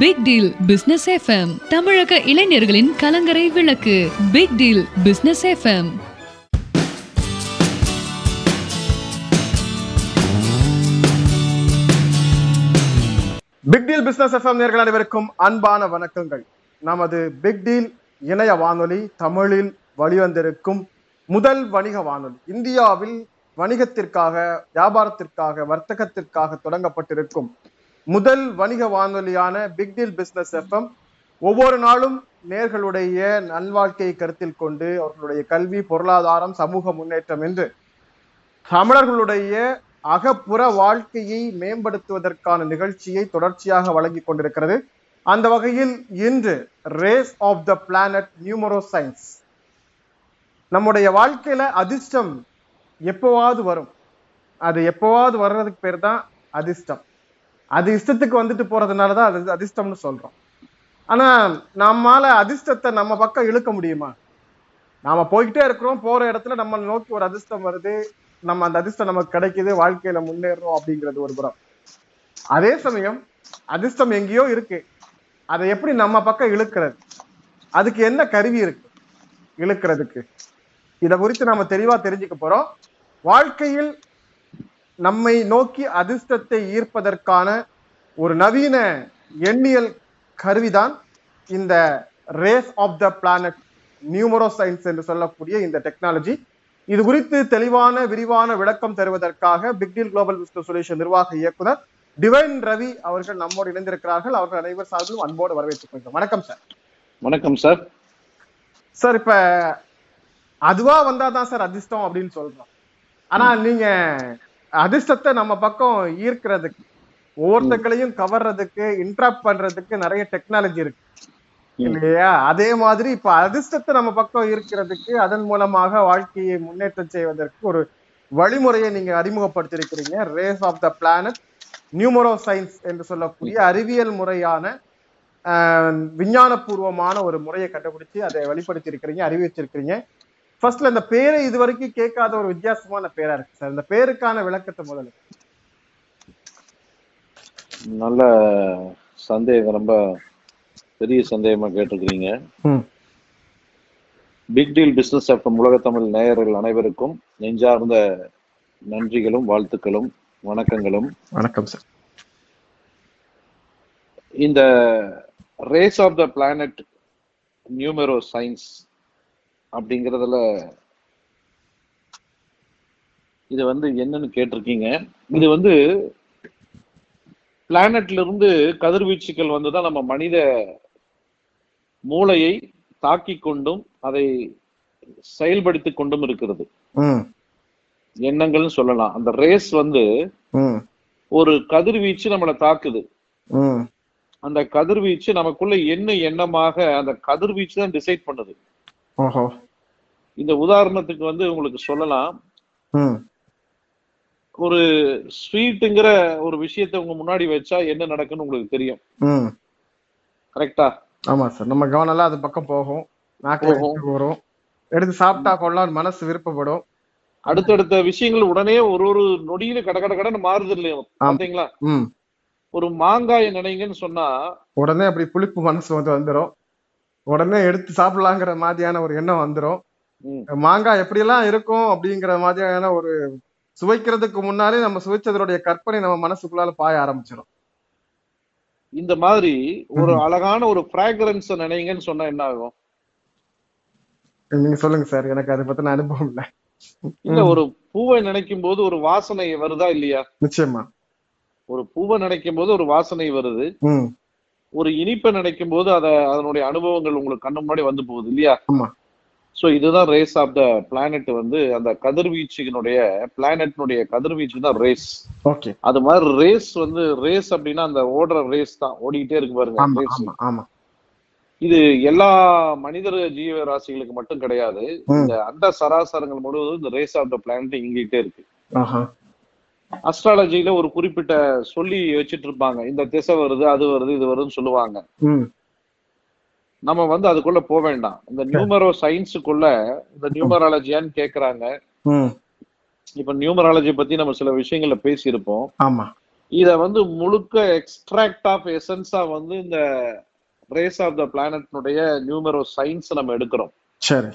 Big deal business FM தமிழக இளைஞர்களின் கலங்கரை விளக்கு. Big deal business FM big deal business FM நேர்கள் அனைவருக்கும் அன்பான வணக்கங்கள். நமது பிக் டீல் இணைய வானொலி தமிழில் வழிவந்திருக்கும் முதல் வணிக வானொலி. இந்தியாவில் வணிகத்திற்காக வியாபாரத்திற்காக வர்த்தகத்திற்காக தொடங்கப்பட்டிருக்கும் முதல் வணிக வானொலியான பிக் டீல் பிஸ்னஸ் எஃப்எம் ஒவ்வொரு நாளும் நேர்களுடைய நல்வாழ்க்கையை கருத்தில் கொண்டு அவர்களுடைய கல்வி பொருளாதாரம் சமூக முன்னேற்றம் என்று தமிழர்களுடைய அகப்புற வாழ்க்கையை மேம்படுத்துவதற்கான நிகழ்ச்சியை தொடர்ச்சியாக வழங்கி கொண்டிருக்கிறது. அந்த வகையில் இன்று race of the planet numero science நம்முடைய வாழ்க்கையில அதிர்ஷ்டம் எப்போவாவது வரும். அது எப்போவாவது வர்றதுக்கு பேர் தான் அதிர்ஷ்டம். அது இஷ்டத்துக்கு வந்துட்டு போறதுனால தான் அது அதிர்ஷ்டம்னு சொல்றோம். ஆனா நம்மால அதிர்ஷ்டத்தை நம்ம பக்கம் இழுக்க முடியுமா? நாம போய்கிட்டே இருக்கிறோம் போற இடத்துல நம்ம நோக்கி ஒரு அதிர்ஷ்டம் வருது நம்ம அந்த அதிர்ஷ்டம் நமக்கு கிடைக்குது வாழ்க்கையில முன்னேறோம் அப்படிங்கிறது ஒரு புறம். அதே சமயம் அதிர்ஷ்டம் எங்கேயோ இருக்கு. அதை எப்படி நம்ம பக்கம் இழுக்கிறது? அதுக்கு என்ன கருவி இருக்கு? இழுக்கிறதுக்கு. இதை குறித்து நாம தெளிவா தெரிஞ்சுக்க போறோம். வாழ்க்கையில் நம்மை நோக்கி அதிர்ஷ்டத்தை ஈர்ப்பதற்கான ஒரு நவீன எண்ணியல் கருவிதான் இந்த race of the planet numero science என்று சொல்லக்கூடிய இந்த டெக்னாலஜி இது குறித்து தெளிவான விரிவான விளக்கம் தருவதற்காக big deal global business solution நிர்வாக இயக்குனர் டிவைன் ரவி அவர்கள் நம்மோடு இணைந்திருக்கிறார்கள். அவர்கள் அனைவர் சார்பிலும் அன்போடு வரவேற்றுக் கொள்கிறோம். வணக்கம் சார் வணக்கம் சார் சார் இப்ப அதுவா வந்தாதான் சார் அதிர்ஷ்டம் அப்படின்னு சொல்றோம். ஆனா நீங்க அதிர்ஷ்டத்தை நம்ம பக்கம் ஈர்க்கிறதுக்கு ஒவ்வொருத்தங்களையும் கவர்றதுக்கு இன்ட்ராக்ட் பண்றதுக்கு நிறைய டெக்னாலஜி இருக்கு. இல்லையா? அதே மாதிரி இப்ப அதிர்ஷ்டத்தை நம்ம பக்கம் இருக்கிறதுக்கு அதன் மூலமாக வாழ்க்கையை முன்னேற்றம் செய்வதற்கு ஒரு வழிமுறையை நீங்க அறிமுகப்படுத்தியிருக்கிறீங்க. Race of the planet numero science என்று சொல்லக்கூடிய அறிவியல் முறையான விஞ்ஞானபூர்வமான ஒரு முறையை கண்டுபிடிச்சு அதை வெளிப்படுத்தி இருக்கிறீங்க அறிவிச்சிருக்கிறீங்க. ஃபர்ஸ்ட்ல இந்த பேரை இது வரைக்கும் கேட்காத ஒரு வித்தியாசமான பேரா இருக்கு சார். இந்த பேருக்கான விளக்கத்தை முதல்ல. நல்ல சந்தேகம் ரொம்ப பெரிய சந்தேகமா கேட்டிருக்கிறீங்க. பிக் டீல் பிசினஸ் எஃப்எம் உலக தமிழ் நேயர்கள் அனைவருக்கும் நெஞ்சார்ந்த நன்றிகளும் வாழ்த்துக்களும் வணக்கங்களும். வணக்கம் சார். இந்த race of the planet numero science அப்படிங்கிறதுல இது வந்து என்னன்னு கேட்டிருக்கீங்க. இது வந்து பிளானட்ல இருந்து கதிர்வீச்சுகள் வந்துதான் நம்ம மனித மூளையை தாக்கி கொண்டும் அதை செயல்படுத்தி கொண்டும் இருக்கிறது. எண்ணங்கள்னு சொல்லலாம். அந்த ரேஸ் வந்து ஒரு கதிர்வீச்சு நம்மளை தாக்குது. அந்த கதிர்வீச்சு நமக்குள்ள என்ன எண்ணமாக அந்த கதிர்வீச்சு தான் டிசைட் பண்ணுது. இந்த உதாரணத்துக்கு வந்து உங்களுக்கு சொல்லலாம். ஒரு ஸ்வீட்டுங்கிற ஒரு விஷயத்தை உங்க முன்னாடி வச்சா என்ன நடக்குன்னு உங்களுக்கு தெரியும். கரெக்டா? ஆமா சார். நம்ம கவனம் எல்லாம் அது பக்கம் போகும். எடுத்து வரும். எடுத்து சாப்பிட்டா கொள்ளலாம் மனசு விருப்பப்படும். அடுத்தடுத்த விஷயங்கள் உடனே ஒரு ஒரு நொடியில கட கட கடன்னு மாறுது இல்லையா? பாத்தீங்களா ஒரு மாங்காயை நினைங்கன்னு சொன்னா உடனே அப்படி புளிப்பு மனசு வந்து வந்துடும் உடனே எடுத்து சாப்பிடலாங்கிற மாதிரியான ஒரு எண்ணம் வந்துடும் மாங்காய் எப்படியெல்லாம் இருக்கும் அப்படிங்கிற மாதிரியான ஒரு சுவைக்கிறதுக்கு முன்னாலே நம்ம சுவைச்சதனுடைய கற்பனை நம்ம மனசுக்குள்ளால பாய ஆரம்பிச்சிடும் இந்த மாதிரி ஒரு. அழகான ஒரு பிராக்ரன்ஸ் நினைங்கன்னு சொன்னா என்ன ஆகும்? நீங்க சொல்லுங்க சார் எனக்கு அதை பத்தின அனுபவம் இல்ல. இல்ல. ஒரு பூவை நினைக்கும் போது ஒரு வாசனை வருதா இல்லையா? நிச்சயமா. ஒரு பூவை நினைக்கும் போது ஒரு வாசனை வருது. ஒரு இனிப்பை நினைக்கும் போது அத அதனுடைய அனுபவங்கள் உங்களுக்கு கண்ணு முன்னாடி வந்து போகுது இல்லையா? சோ இதுதான் ரேஸ் ஆஃப் த பிளானட் வந்து அந்த கதிர்வீச்சுனுடைய பிளானட்னுடைய கதிர்வீச்சு தான் ரேஸ் ஓகே அது மாதிரி ரேஸ் வந்து ரேஸ் அப்படின்னா அந்த ஓடுற ரேஸ் தான். ஓடிக்கிட்டே இருக்கு பாருங்க இது எல்லா மனிதர் ஜீவராசிகளுக்கு மட்டும் கிடையாது. இந்த அண்ட சராசரங்கள் முழுவதும் இந்த ரேஸ் ஆஃப் த பிளானட் இங்கிட்டே இருக்கு. ஆஹா. அஸ்ட்ராலஜில ஒரு குறிப்பிட்ட சொல்லி வச்சிட்டு இருப்பாங்க. இந்த திசை வருது அது வருது இது வருதுன்னு சொல்லுவாங்க. நம்ம வந்து அதுக்குள்ள போக வேண்டாம். இந்த நியூமரோ சயின்ஸுக்குள்ள இந்த நியூமராலஜியான்னு கேக்குறாங்க. இப்ப நியூமராலஜி பத்தி நம்ம சில விஷயங்கள்ல பேசியிருப்போம். ஆமா. இத வந்து முழுக்க எக்ஸ்ட்ராக்ட் ஆஃப் எசன்ஸா வந்து இந்த ரேஸ் ஆஃப் த பிளானட்னுடைய நியூமரோ சயின்ஸ் நம்ம எடுக்கிறோம். சரி.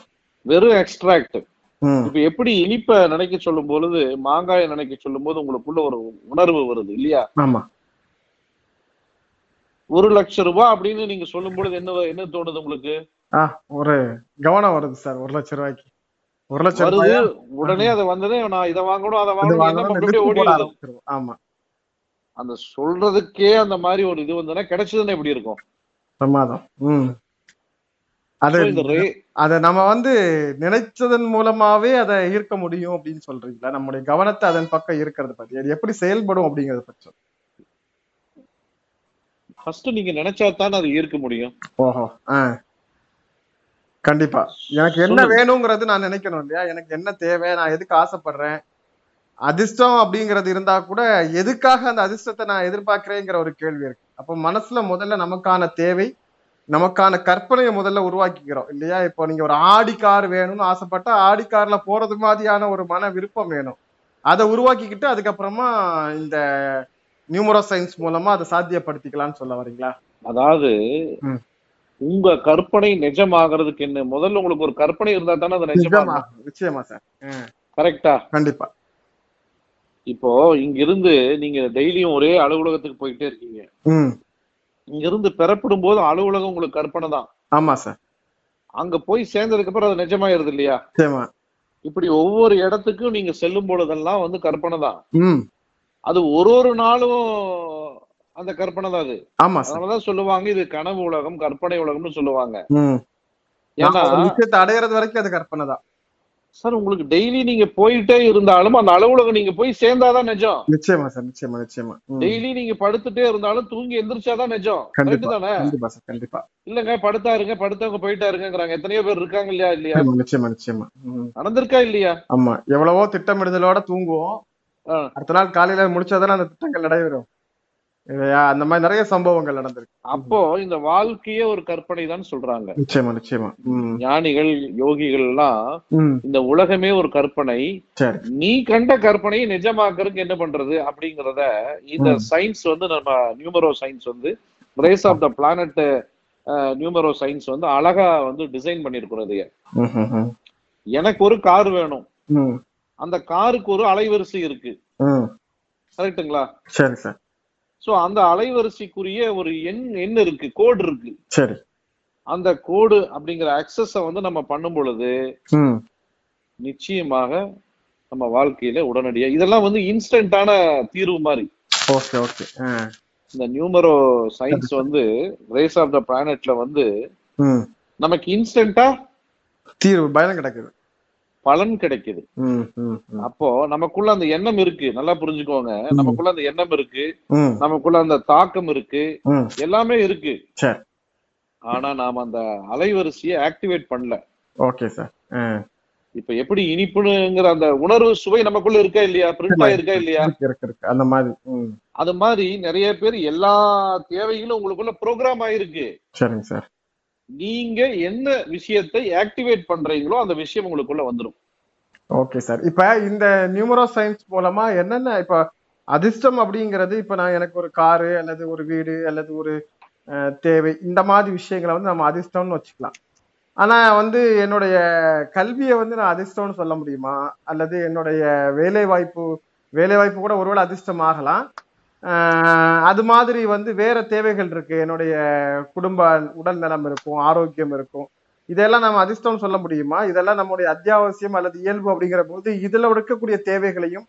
வெறும் எக்ஸ்ட்ராக்ட் இப்ப எப்படி இனிப்ப நினைக்க சொல்லும் பொழுது மாங்காயை நினைக்க சொல்லும் போது உங்களுக்குள்ள ஒரு உணர்வு வருது இல்லையா? ஆமா. ஒரு லட்சம் ரூபாய் அப்படின்னு நீங்க சொல்லும் பொழுது என்ன என்ன தோணுது உங்களுக்கு? ஒரு கவனம் வருது சார் ஒரு லட்சம் ரூபாய்க்கு. ஒரு லட்சம் வருது உடனே அதை வந்தது நான் இதை வாங்கணும் அதை வாங்கணும் ஓடி. ஆமா. அந்த சொல்றதுக்கே அந்த மாதிரி ஒரு இது வந்ததுன்னா கிடைச்சதுன்னா எப்படி இருக்கும்? பிரமாதம். ம். அது அத நம்ம வந்து நினைச்சதன் மூலமாவே அதை ஈர்க்க முடியும் அப்படின்னு சொல்றீங்களா? நம்முடைய கவனத்தை அதன் பக்கம் இருக்கிறத பத்தி. அது எப்படி செயல்படும் அப்படிங்கறத சொல்லுங்க. ஃபர்ஸ்ட் நீங்க நினைச்சா தானே அது ஈர்க்க முடியும். ஓஹோ கண்டிப்பா. எனக்கு என்ன. வேணுங்கிறது நான் நினைக்கணும் இல்லையா? எனக்கு என்ன தேவை? நான் எதுக்கு ஆசைப்படுறேன்? அதிர்ஷ்டம் அப்படிங்கிறது இருந்தா கூட எதுக்காக அந்த அதிர்ஷ்டத்தை நான் எதிர்பார்க்கிறேங்கிற ஒரு கேள்வி இருக்கு. அப்போ மனசுல முதல்ல நமக்கான தேவை நமக்கான கற்பனையை முதல்ல உருவாக்கிக்கிறோம் இல்லையா? இப்போ நீங்க ஒரு ஆடி கார் வேணும்னு ஆசைப்பட்டா ஆடி கார்ல போறது மாதிரியான ஒரு மன விருப்பம் வேணும். அதை உருவாக்கிக்கிட்டு அதுக்கப்புறமா இந்த நியூமரோ சயின்ஸ் மூலமா அதை சாத்தியப்படுத்திக்கலாம்னு சொல்ல வரீங்களா? அதாவது. உங்க கற்பனை நிஜமாகறதுக்கு என்ன? முதல்ல உங்களுக்கு ஒரு கற்பனை இருந்தா தானே அது நிஜமா நிச்சயமா நிச்சயமா சார். கரெக்டா? கண்டிப்பா. இப்போ இங்க இருந்து நீங்க டெய்லியும் ஒரே அலுவலகத்துக்கு போயிட்டே இருக்கீங்க. ம். இங்க இருந்து பெறப்படும் போது அலுவலகம் உங்களுக்கு கற்பனை தான். ஆமா சார். அங்க போய் சேர்ந்ததுக்கு அப்புறம் அது நிஜமாயிருது இல்லையா? இப்படி ஒவ்வொரு இடத்துக்கும் நீங்க செல்லும் பொழுதெல்லாம் வந்து கற்பனை தான். ம். அது ஒரு ஒரு நாளும் அந்த கற்பனை தான் அது. ஆமா அதனாலதான் சொல்லுவாங்க இது கனவு உலகம் கற்பனை உலகம்னு சொல்லுவாங்க. ஏன்னா விஷயத்தை அடையறது வரைக்கும் அது கற்பனை தான். சார் உங்களுக்கு டெய்லி நீங்க போயிட்டே இருந்தாலும் அந்த அலுவலகம் நீங்க போய் சேர்ந்தாதான் நிஜம். நிச்சயமா சார். நிச்சயமா நிச்சயமா. டெய்லி நீங்க படுத்துட்டே இருந்தாலும் தூங்கி எந்திரிச்சாதான் நிஜம். தானே? கண்டிப்பா இல்லங்க படுத்தா இருங்க படுத்தவங்க போயிட்டா இருங்கிறாங்க எத்தனையோ பேர் இருக்காங்க இல்லையா இல்லையா? நிச்சயமா நிச்சயமா. நடந்திருக்கா இல்லையா? ஆமா எவ்வளவோ திட்டமிடுதலோட தூங்குவோம். அடுத்த நாள் காலையில முடிச்சாதானே அந்த திட்டங்கள் நடைபெறும். இல்லையா? அந்த மாதிரி நிறைய சம்பவங்கள் நடந்திருக்கு. அப்போ இந்த வாழ்க்கையே ஒரு கற்பனை தான் சொல்றாங்க. நிச்சயமா நிச்சயமா. ஞானிகள் யோகிகள் எல்லாம் இந்த உலகமே ஒரு கற்பனை. நீ கண்ட கற்பனையை நிஜமாக்குறதுக்கு என்ன பண்றது அப்படிங்கறத இந்த. சயின்ஸ் வந்து நம்ம நியூமரோ சயின்ஸ் வந்து race of the planet numero science வந்து அழகா வந்து டிசைன் பண்ணிருக்கிறது. எனக்கு ஒரு கார் வேணும். அந்த காருக்கு ஒரு அலைவரிசை இருக்கு. கரெக்ட்டுங்களா? சரி சார். சோ அந்த அலைவரிசைக்குரிய ஒரு எண் எண் இருக்கு கோடு இருக்கு. சரி. அந்த கோடு அப்படிங்கிற அக்சஸ வந்து நம்ம பண்ணும் பொழுது நிச்சயமாக நம்ம வாழ்க்கையில உடனடியா இதெல்லாம் வந்து இன்ஸ்டன்டான தீர்வு மாதிரி. ஓகே இந்த நியூமரோ சயின்ஸ் வந்து ரேஸ் ஆஃப் த பிளானட்ல வந்து நமக்கு இன்ஸ்டன்டா தீர்வு பயணம் கிடக்குது. பலன் கிடைக்குது. அப்போ நமக்குள்ள அந்த எண்ணம் இருக்கு. நல்லா புரிஞ்சுக்கோங்க. நமக்குள்ள அந்த எண்ணம் இருக்கு. நமக்குள்ள அந்த தாக்கம் இருக்கு. எல்லாமே இருக்கு. ஆனா நாம அந்த அலைவரிசையை ஆக்டிவேட் பண்ணல. Okay sir. இப்ப எப்படி இனிப்புங்கிற அந்த உணர்வு சுவை நமக்குள்ள இருக்கா இல்லையா? பிரிண்ட் ஆயிருக்கா இல்லையா? அந்த மாதிரி அது மாதிரி நிறைய பேர் எல்லா தேவைகளும் உங்களுக்குள்ள ப்ரோக்ராம் ஆயிருக்கு. சரிங்க சார். நீங்க என்ன விஷயத்தை ஆக்டிவேட் பண்றீங்களோ அந்த விஷயம் உங்களுக்குள்ள வந்துடும் ஓகே சார் இப்ப இந்த நியூமரோ சயின்ஸ் மூலமா என்னென்ன இப்ப அதிர்ஷ்டம் அப்படிங்கிறது இப்ப நான் எனக்கு ஒரு காரு அல்லது ஒரு வீடு அல்லது ஒரு தேவை இந்த மாதிரி விஷயங்களை வந்து நம்ம அதிர்ஷ்டம்னு வச்சுக்கலாம். ஆனா வந்து என்னுடைய கல்வியை வந்து நான் அதிர்ஷ்டம்னு சொல்ல முடியுமா? அல்லது என்னுடைய வேலை வாய்ப்பு வேலை வாய்ப்பு கூட ஒருவேளை அதிர்ஷ்டம் ஆகலாம். அது மாதிரி வந்து வேற தேவைகள் இருக்கு. என்னுடைய குடும்ப உடல் நலம் இருக்கும் ஆரோக்கியம் இருக்கும். இதெல்லாம் நம்ம அதிர்ஷ்டம் சொல்ல முடியுமா? இதெல்லாம் நம்முடைய அத்தியாவசியம் அல்லது இயல்பு அப்படிங்கிற போது இதுல இருக்கக்கூடிய தேவைகளையும்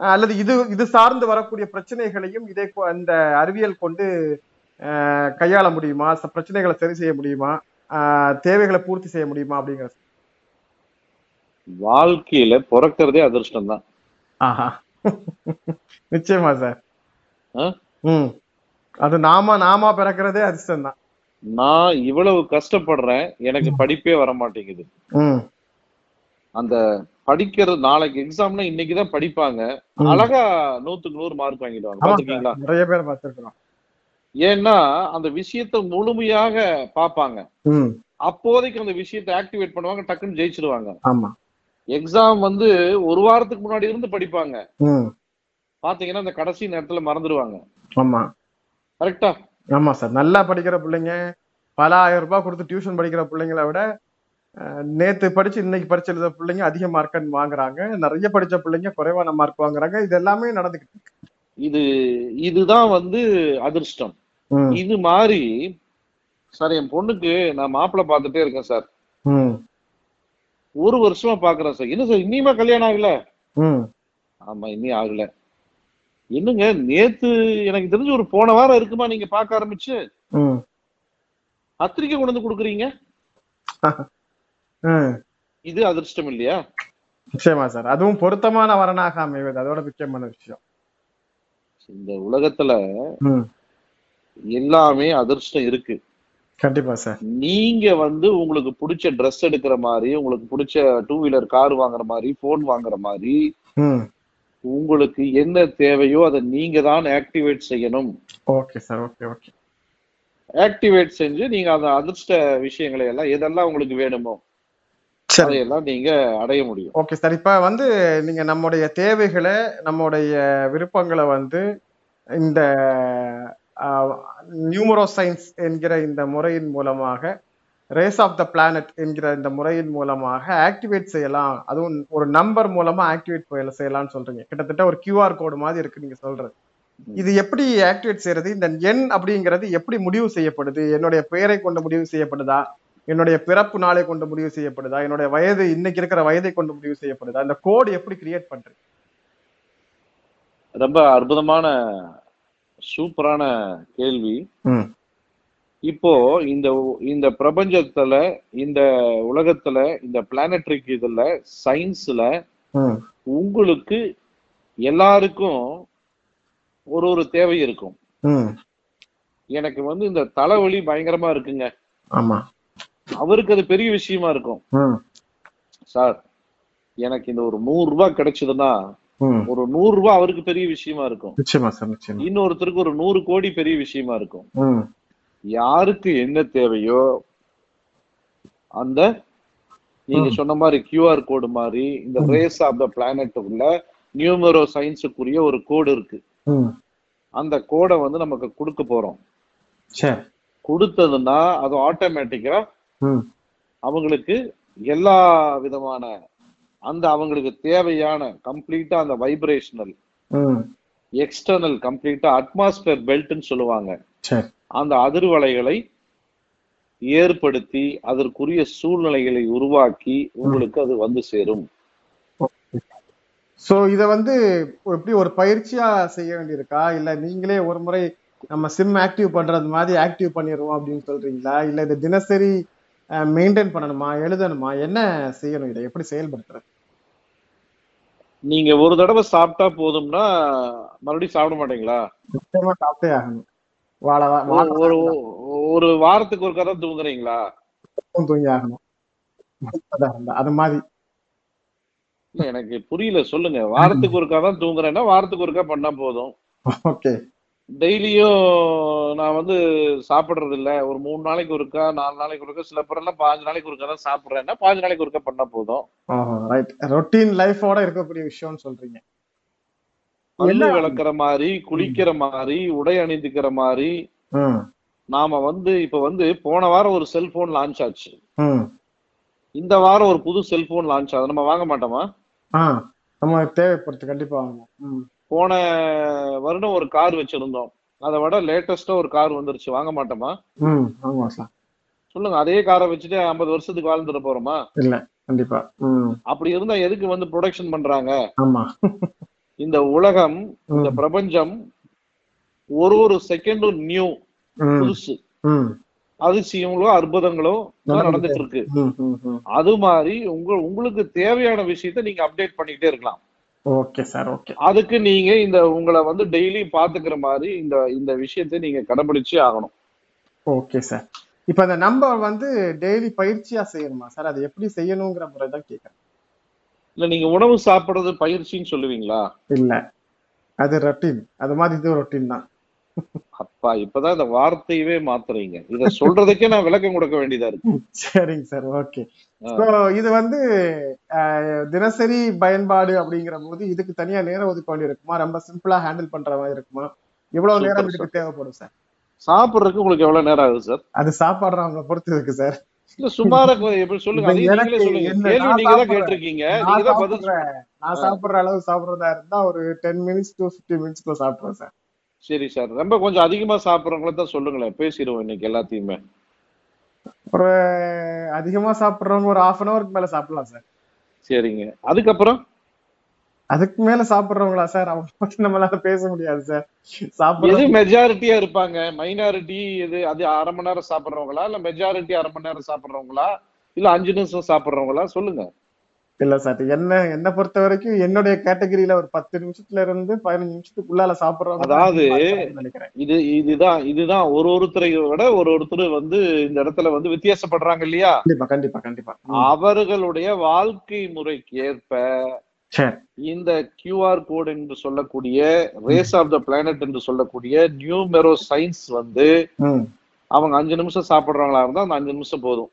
அல்லது இது இது சார்ந்து வரக்கூடிய பிரச்சனைகளையும் இதை கொ- அந்த அறிவியல் கொண்டு கையாள முடியுமா? பிரச்சனைகளை சரி செய்ய முடியுமா? அஹ், தேவைகளை பூர்த்தி செய்ய முடியுமா? அப்படிங்கிற வாழ்க்கையில பிறக்கிறதே அதிர்ஷ்டம் தான் ஆஹா. நிச்சயமா சார்? ம். அது நாம நாமா பிறக்கிறதே அதிர்ஷ்டம் தான். நான் இவ்வளவு கஷ்டப்படுறேன் எனக்கு படிப்பே வர மாட்டேங்குது அந்த படிக்கிறது நாளைக்கு எக்ஸாம்னா இன்னைக்குதான் படிப்பாங்க. அழகா நூத்துக்கு நூறு மார்க் வாங்கிடுவாங்க. பாத்துருக்கீங்களா? நிறைய பேர் பார்த்திருக்கிறோம். ஏன்னா அந்த விஷயத்தை முழுமையாக பார்ப்பாங்க. ம். அப்போதைக்கு அந்த விஷயத்தை ஆக்டிவேட் பண்ணுவாங்க டக்குன்னு ஜெயிச்சிருவாங்க. ஆமா. எக்ஸாம் வந்து ஒரு வாரத்துக்கு முன்னாடி இருந்து படிப்பாங்க. பாத்தீங்கன்னா இந்த கடைசி நேரத்துல மறந்துடுவாங்க ஆமா. கரெக்டா ஆமா சார். நல்லா படிக்கிற பிள்ளைங்க பல ஆயிரம் ரூபாய் கொடுத்து டியூஷன் படிக்கிற பிள்ளைங்களை விட நேத்து படிச்சு இன்னைக்கு படிச்சு எழுத பிள்ளைங்க அதிக மார்க் வாங்குறாங்க. நிறைய படிச்ச பிள்ளைங்க குறைவான மார்க் வாங்குறாங்க. இது எல்லாமே நடந்துகிட்டு இருக்கு. இது இதுதான் வந்து அதிர்ஷ்டம். இது மாதிரி சார் என் பொண்ணுக்கு நான் மாப்பிள்ளை பார்த்துட்டே இருக்கேன் சார். ஒரு வருஷமா பாக்குறேன் சார். என்ன சார் இனிமே கல்யாணம் ஆகல. ஆமா இன்னும் ஆகல. என்னங்க நேத்து எனக்கு தெரிஞ்சு ஒரு போன வாரம் இருக்குமா நீங்க பார்க்க ஆரம்பிச்சு? பத்திரிக்கை கொண்டு வந்து கொடுக்குறீங்க. இது அதிர்ஷ்டம் இல்லையா? நிச்சயமா சார். அதுவும் பொருத்தமான வரனாக அமைவது. அதோட முக்கியமான விஷயம். இந்த உலகத்துல எல்லாமே அதிர்ஷ்டம் இருக்கு. கண்டிப்பா சார். நீங்க வந்து உங்களுக்கு பிடிச்ச ட்ரெஸ் எடுக்கிற மாதிரி உங்களுக்கு பிடிச்ச டூ வீலர் கார் வாங்குற மாதிரி போன் வாங்குற மாதிரி உங்களுக்கு என்ன தேவையோ அதை நீங்க தான் ஆக்டிவேட் செய்யணும். Okay sir okay okay activate செஞ்சு நீங்க அந்த அதிர்ஷ்ட விஷயங்களை எல்லாம் எதெல்லாம் உங்களுக்கு வேணுமோ அதையெல்லாம் நீங்க அடைய முடியும். ஓகே சார் இப்ப வந்து நீங்க நம்முடைய தேவைகளை நம்முடைய விருப்பங்களை வந்து இந்த நியூமரோ சயின்ஸ் என்கிற இந்த முறையின் மூலமாக ரேஸ் ஆஃப் த பிளானட் என்கிற இந்த முறையின் மூலமாக ஆக்டிவேட் செய்யலாம். அதுவும் ஒரு நம்பர் மூலமா ஆக்டிவேட் செய்யலாம்னு சொல்றீங்க. கிட்டத்தட்ட ஒரு QR கோடு மாதிரி இருக்கு நீங்க சொல்றது. இது எப்படி ஆக்டிவேட் செய்யறது? இந்த எண் அப்படிங்கிறது எப்படி முடிவு செய்யப்படுது? என்னுடைய பெயரை கொண்டு முடிவு செய்யப்படுதா? என்னுடைய பிறப்பு நாளை கொண்டு முடிவு செய்யப்படுதா? என்னுடைய வயது இன்னைக்கு இருக்கிற வயதை கொண்டு முடிவு செய்யப்படுதா? இந்த கோடு எப்படி கிரியேட் பண்றது? ரொம்ப அற்புதமான சூப்பரான கேள்வி. இப்போ இந்த இந்த பிரபஞ்சத்துல இந்த உலகத்துல இந்த பிளானட்ரிக் இதுல சயின்ஸ்ல உங்களுக்கு எல்லாருக்கும் ஒரு ஒரு தேவை இருக்கும். எனக்கு வந்து இந்த தலைவலி பயங்கரமா இருக்குங்க. ஆமா. அவருக்கு அது பெரிய விஷயமா இருக்கும். சார் எனக்கு இந்த ஒரு நூறு ரூபாய் கிடைச்சதுன்னா ஒரு நூறு ரூபாய் அவருக்கு பெரிய விஷயமா இருக்கும். இன்னொருத்தருக்கு ஒரு நூறு கோடி பெரிய விஷயமா இருக்கும். யாருக்கு என்ன தேவையோ அந்த நீங்க. சொன்ன மாதிரி கியூஆர் கோடு மாதிரி இந்த. ரேஸ் ஆஃப் த பிளானட் உள்ள நியூமரோ சயின்ஸுக்குரிய ஒரு கோடு இருக்கு. அந்த கோடை வந்து நமக்கு கொடுக்க போறோம். கொடுத்ததுன்னா அது ஆட்டோமேட்டிக்கா அவங்களுக்கு எல்லா விதமான அந்த அவங்களுக்கு தேவையான கம்ப்ளீட்டா அந்த வைப்ரேஷனல் எக்ஸ்டர்னல் கம்ப்ளீட்டா அட்மாஸ்பியர் பெல்ட்னு சொல்லுவாங்க. அந்த அதிர்வலைகளை ஏற்படுத்தி அதற்குரிய சூழ்நிலைகளை உருவாக்கி உங்களுக்கு அது வந்து சேரும். சோ இத வந்து எப்படி ஒரு பயிற்சியா செய்ய வேண்டியிருக்கா? இல்ல நீங்களே ஒரு முறை நம்ம சிம் ஆக்டிவ் பண்றது மாதிரி ஆக்டிவ் பண்ணிடுவோம் அப்படின்னு சொல்றீங்களா? இல்ல இதை தினசரி மெயின்டைன் பண்ணணுமா? எழுதணுமா? என்ன செய்யணும் இதை? எப்படி செயல்படுத்துறது? நீங்க ஒரு தடவை சாப்பிட்டா போதும்னா மறுபடியும் சாப்பிட மாட்டீங்களா? நிச்சயமா சாப்பிட்டே ஆகணும். ஒரு- வாரத்துக்கு ஒரு கதை தூங்குறீங்களா? தூங்கி ஆகணும். அது மாதிரி. எனக்கு புரியல சொல்லுங்க. வாரத்துக்கு ஒருக்கா தான் தூங்குறேன்னா வாரத்துக்கு ஒருக்கா பண்ணா போதும். ஓகே. டெய்லியும் நான் வந்து சாப்பிடுறது இல்ல ஒரு மூணு நாளைக்கு ஒருக்கா நாலு நாளைக்கு ஒருக்கா சில பேரெல்லாம் பாஞ்சு நாளைக்கு ஒருக்கா தான் சாப்பிடுறேன்னா பாஞ்சு நாளைக்கு ஒருக்கா பண்ணா போதும். ரைட் ரொட்டீன் லைஃபோட இருக்கக்கூடிய விஷயம்னு சொல்றீங்க. பல்லு விளக்குற மாதிரி குளிக்கிற மாதிரி உடை அணிந்துக்கிற மாதிரி நாம வந்து இப்ப வந்து போன வாரம் ஒரு செல்போன் லான்ச் ஆச்சு. இந்த வாரம் ஒரு புது செல்போன் லான்ச் ஆகுது. நம்ம வாங்க மாட்டோமா? நம்ம தேவைப்படுத்து கண்டிப்பா வாங்குவோம் போன வருடம் ஒரு கார் வச்சிருந்தோம். அதை விட லேட்டஸ்டா ஒரு கார் வந்துருச்சு. வாங்க மாட்டோமா? சொல்லுங்க அதே காரை வச்சுட்டு ஐம்பது வருஷத்துக்கு வாழ்ந்துட போறோமா? இல்ல கண்டிப்பா. அப்படி இருந்தா எதுக்கு வந்து ப்ரொடக்ஷன் பண்றாங்க? ஆமா. இந்த உலகம் இந்த பிரபஞ்சம் ஒரு ஒரு செகண்டும் நியூ புதுசு. அதிசயங்களோ அற்புதங்களோ நடந்துட்டு இருக்கு. அது மாதிரி உங்க உங்களுக்கு தேவையான விஷயத்த நீங்க அப்டேட் பண்ணிக்கிட்டே இருக்கலாம். Okay sir okay. அதுக்கு நீங்க இந்த உங்களை வந்து டெய்லி பாத்துக்கிற மாதிரி இந்த இந்த விஷயத்தை நீங்க கடைபிடிச்சே ஆகணும். Okay sir. இப்போ அந்த நம்பர் வந்து டெய்லி பயிற்சியா செய்யணுமா சார்? அது எப்படி செய்யணுங்கிற முறை தான் கேட்கறேன் இல்ல நீங்க உணவு சாப்பிடுறது பயிற்சின்னு சொல்லுவீங்களா? இல்ல. அது ரொட்டீன் அது மாதிரி இது ரொட்டீன் தான். அப்பா இப்பதான் இந்த வார்த்தையவே மாத்துறீங்க. இத சொல்றதுக்கே நான் விளக்கம் கொடுக்க வேண்டியதா இருக்கு. சரிங்க சார். ஓகே. ஸோ இது வந்து தினசரி பயன்பாடு அப்படிங்கிற போது இதுக்கு தனியா நேரம் ஒதுக்க வேண்டி இருக்குமா? ரொம்ப சிம்பிளா ஹேண்டில் பண்ற மாதிரி இருக்குமா? எவ்வளவு நேரம் இதுக்கு தேவைப்படும் சார் சாப்பிடுறதுக்கு உங்களுக்கு எவ்வளவு நேரம் ஆகுது சார் அது சாப்பாடுறவங்க பொறுத்து இருக்கு சார் இல்ல சுமாரா எப்படி சொல்லுங்க? நீங்களே சொல்லுங்க. கேள்வி நீங்க தான். கேட்டிருக்கீங்க. நீங்க தான் பதில் சாப்பிடுற நான் சாப்பிடுற அளவு சாப்பிடுறதா இருந்தா ஒரு டென் மினிட்ஸ் டு ஃபிஃப்டி மினிட்ஸ்க்குள்ள சாப்பிடுறேன் சார். சரி சார். ரொம்ப கொஞ்சம் அதிகமா சாப்பிடுறவங்கள தான் சொல்லுங்களேன். பேசிடுவோம் இன்னைக்கு எல்லாத்தையுமே. ஒரு அதிகமா சாப்பிடுறவங்க ஒரு ஹாஃப் அன் ஹவருக்கு மேல சாப்பிடலாம் சார். சரிங்க. அதுக்கப்புறம்? அதுக்கு மேல சாப்பிடுறவங்களா சார்? அவங்க பத்தி நம்மளால பேச முடியாது சார். சாப்பிடுறது மெஜாரிட்டியா இருப்பாங்க? மைனாரிட்டி இது அது அரை மணி நேரம் சாப்பிடுறவங்களா? இல்ல மெஜாரிட்டி அரை மணி நேரம் சாப்பிடுறவங்களா? இல்ல அஞ்சு நிமிஷம் சாப்பிடுறவங்களா? சொல்லுங்க. இல்ல சார். என்ன என்ன பொறுத்த வரைக்கும் என்னுடைய கேட்டகரியில ஒரு பத்து நிமிஷத்துல இருந்து பதினஞ்சு நிமிஷத்துக்குள்ளால சாப்பிடுறவங்க தான் அதாவது இது இதுதான் இதுதான் ஒரு ஒருத்தரை விட ஒரு ஒருத்தர் வந்து இந்த இடத்துல வந்து வித்தியாசப்படுறாங்க இல்லையா? கண்டிப்பா கண்டிப்பா கண்டிப்பா. அவர்களுடைய வாழ்க்கை முறைக்கு ஏற்ப இந்த கியூஆர் கோட் என்று சொல்லக்கூடிய ரேஸ் ஆஃப் த பிளானட் என்று சொல்லக்கூடிய நியூமெரோ சயின்ஸ் வந்து அவங்க அஞ்சு நிமிஷம் சாப்பிடுறவங்களா இருந்தா அந்த அஞ்சு நிமிஷம் போதும்.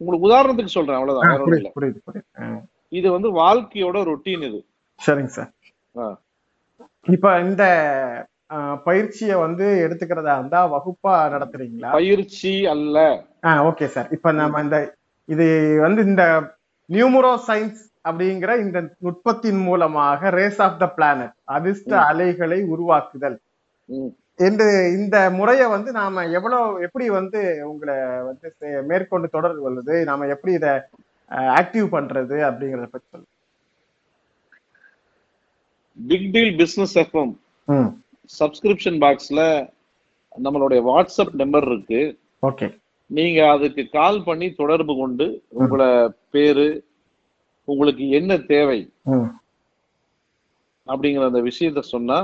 உங்களுக்கு உதாரணத்துக்கு சொல்றேன் அவ்வளவுதான். இது வந்து வாழ்க்கையோட ரொட்டீன் இது. சரிங்க சார். இப்ப இந்த பயிற்சியை வந்து எடுத்துக்கிறதா இருந்தா வகுப்பா நடத்துறீங்களா? பயிற்சி அல்ல. Okay sir. இப்ப நம்ம இந்த இது வந்து இந்த நியூமரோ சயின்ஸ் அப்படிங்கிற இந்த நுட்பத்தின் மூலமாக ரேஸ் ஆஃப் த பிளானட் அதிர்ஷ்ட. அலைகளை உருவாக்குதல். ம். என்று இந்த முறையை வந்து நாம எவ்வளவு எப்படி வந்து உங்களை வந்து சே- மேற்கொண்டு தொடர்பு கொள்வது நாம எப்படி இதை ஆக்டிவ் பண்றது அப்படிங்கறத பத்தி சொல்லுங்க. பிக் டீல் பிசினஸ் எஃப்எம் ம். சப்ஸ்கிரிப்ஷன் பாக்ஸ்ல நம்மளுடைய வாட்ஸ்அப் நம்பர் இருக்கு. ஓகே. நீங்க அதுக்கு கால் பண்ணி தொடர்பு கொண்டு உங்கள பேரு உங்களுக்கு என்ன தேவை? அப்படிங்கிற அந்த விஷயத்த சொன்னா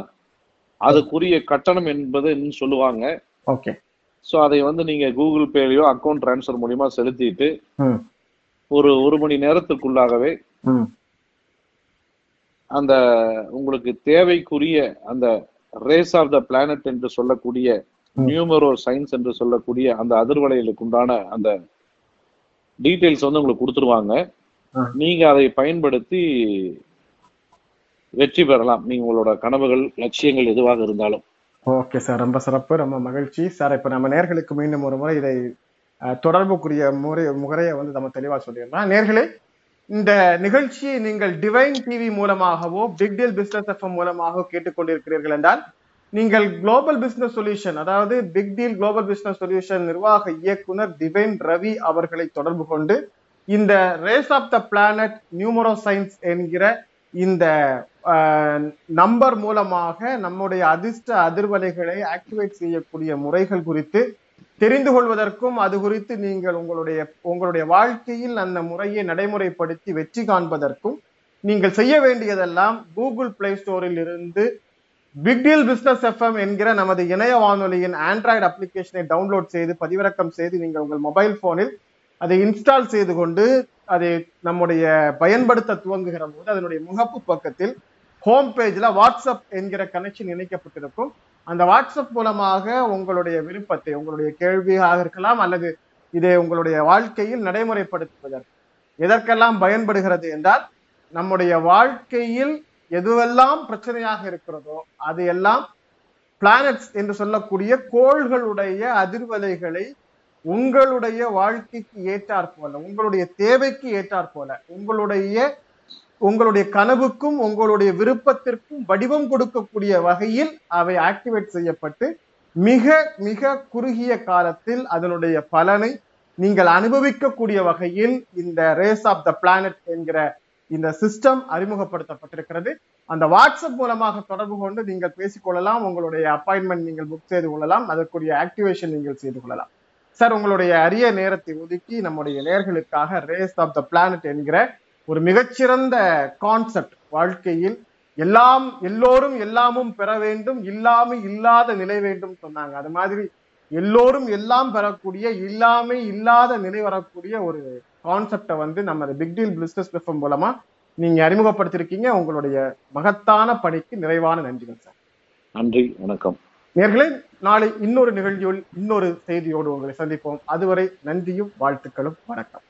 அதுக்குரிய கட்டணம் என்பது சொல்லுவாங்க. ஓகே. ஸோ அதை வந்து நீங்க கூகுள் பேலையோ அக்கௌண்ட் ட்ரான்ஸ்ஃபர் மூலியமா செலுத்திட்டு ஒரு ஒரு மணி நேரத்துக்குள்ளாகவே அந்த உங்களுக்கு தேவைக்குரிய அந்த ரேஸ் ஆஃப் த பிளானட் என்று சொல்லக்கூடிய. நியூமரோ சயின்ஸ் என்று சொல்லக்கூடிய அந்த அதிர்வலைகளுக்கு உண்டான அந்த டீடைல்ஸ் வந்து உங்களுக்கு கொடுத்துருவாங்க. நீங்க அதை பயன்படுத்தி வெற்றி பெறலாம். நீங்க உங்களோட கனவுகள் லட்சியங்கள் எதுவாக இருந்தாலும். Okay sir. ரொம்ப சிறப்பு. ரொம்ப மகிழ்ச்சி. சார் இப்போ நம்ம நேர்களுக்கு மீண்டும் ஒரு முறை இதை தொடர்புக்குரிய முறை முறையை வந்து நம்ம தெளிவாக சொல்லிடலாம். நேர்களே இந்த நிகழ்ச்சியை நீங்கள் டிவைன் டிவி மூலமாகவோ பிக் டீல் பிசினஸ் எஃப்எம் மூலமாகவோ கேட்டுக்கொண்டிருக்கிறீர்கள் என்றால் நீங்கள் குளோபல் பிசினஸ் சொல்யூஷன் அதாவது big deal global business solution நிர்வாக இயக்குனர் டிவைன் ரவி அவர்களை தொடர்பு கொண்டு இந்த race of the planet numero science என்கிற இந்த நம்பர் மூலமாக நம்முடைய அதிர்ஷ்ட அதிர்வலைகளை ஆக்டிவேட் செய்யக்கூடிய முறைகள் குறித்து தெரிந்து கொள்வதற்கும் அது குறித்து நீங்கள் உங்களுடைய உங்களுடைய வாழ்க்கையில் அந்த முறையை நடைமுறைப்படுத்தி வெற்றி காண்பதற்கும் நீங்கள் செய்ய வேண்டியதெல்லாம் கூகுள் பிளே ஸ்டோரில் இருந்து பிக்டீல் பிஸ்னஸ் எஃப்எம் என்கிற நமது இணைய வானொலியின் ஆண்ட்ராய்டு அப்ளிகேஷனை டவுன்லோட் செய்து பதிவிறக்கம் செய்து நீங்கள் உங்கள் மொபைல் போனில் அதை இன்ஸ்டால் செய்து கொண்டு அதை நம்முடைய பயன்படுத்த துவங்குகிற போது அதனுடைய முகப்பு பக்கத்தில் ஹோம் பேஜில் வாட்ஸ்அப் என்கிற கனெக்ஷன் இணைக்கப்பட்டிருக்கும். அந்த வாட்ஸ்அப் மூலமாக உங்களுடைய விருப்பத்தை உங்களுடைய கேள்வியாக இருக்கலாம் அல்லது இதை உங்களுடைய வாழ்க்கையில் நடைமுறைப்படுத்துவதற்கு எதற்கெல்லாம் பயன்படுகிறது என்றால் நம்முடைய வாழ்க்கையில் எதுவெல்லாம் பிரச்சனையாக இருக்கிறதோ அது எல்லாம் பிளானட்ஸ் என்று சொல்லக்கூடிய கோள்களுடைய அதிர்வலைகளை உங்களுடைய வாழ்க்கைக்கு ஏற்றாற் போல உங்களுடைய தேவைக்கு ஏற்றாற் போல உங்களுடைய உங்களுடைய கனவுக்கும் உங்களுடைய விருப்பத்திற்கும் வடிவம் கொடுக்கக்கூடிய வகையில் அவை ஆக்டிவேட் செய்யப்பட்டு மிக மிக குறுகிய காலத்தில் அதனுடைய பலனை நீங்கள் அனுபவிக்கக்கூடிய வகையில் இந்த ரேஸ் ஆஃப் த பிளானட் என்கிற இந்த சிஸ்டம் அறிமுகப்படுத்தப்பட்டிருக்கிறது. அந்த வாட்ஸ்அப் மூலமாக தொடர்பு கொண்டு நீங்கள் பேசிக்கொள்ளலாம் உங்களுடைய அப்பாயின்மெண்ட் நீங்கள் புக் செய்து கொள்ளலாம். அதற்குரிய ஆக்டிவேஷன் நீங்கள் செய்து கொள்ளலாம். சார் உங்களுடைய அரிய நேரத்தை ஒதுக்கி நம்முடைய நேர்களுக்காக ரேஸ் ஆஃப் த பிளானட் என்கிற ஒரு மிகச்சிறந்த கான்செப்ட் வாழ்க்கையில் எல்லாம் எல்லோரும் எல்லாமும் பெற வேண்டும் இல்லாமை இல்லாத நிலை வேண்டும் சொன்னாங்க. அது மாதிரி எல்லோரும் எல்லாம் பெறக்கூடிய இல்லாமை இல்லாத நிலை வரக்கூடிய ஒரு கான்செப்டை வந்து நம்ம பிக் டீல் பிசினஸ் பிளட்ஃபார்ம் மூலமா நீங்க அறிமுகப்படுத்திருக்கீங்க. உங்களுடைய மகத்தான பணிக்கு நிறைவான நன்றிகள் சார். நன்றி வணக்கம். நேர்களே நாளை இன்னொரு நிகழ்ச்சியில் இன்னொரு செய்தியோடு உங்களை சந்திப்போம். அதுவரை நன்றியும் வாழ்த்துக்களும் வணக்கம்.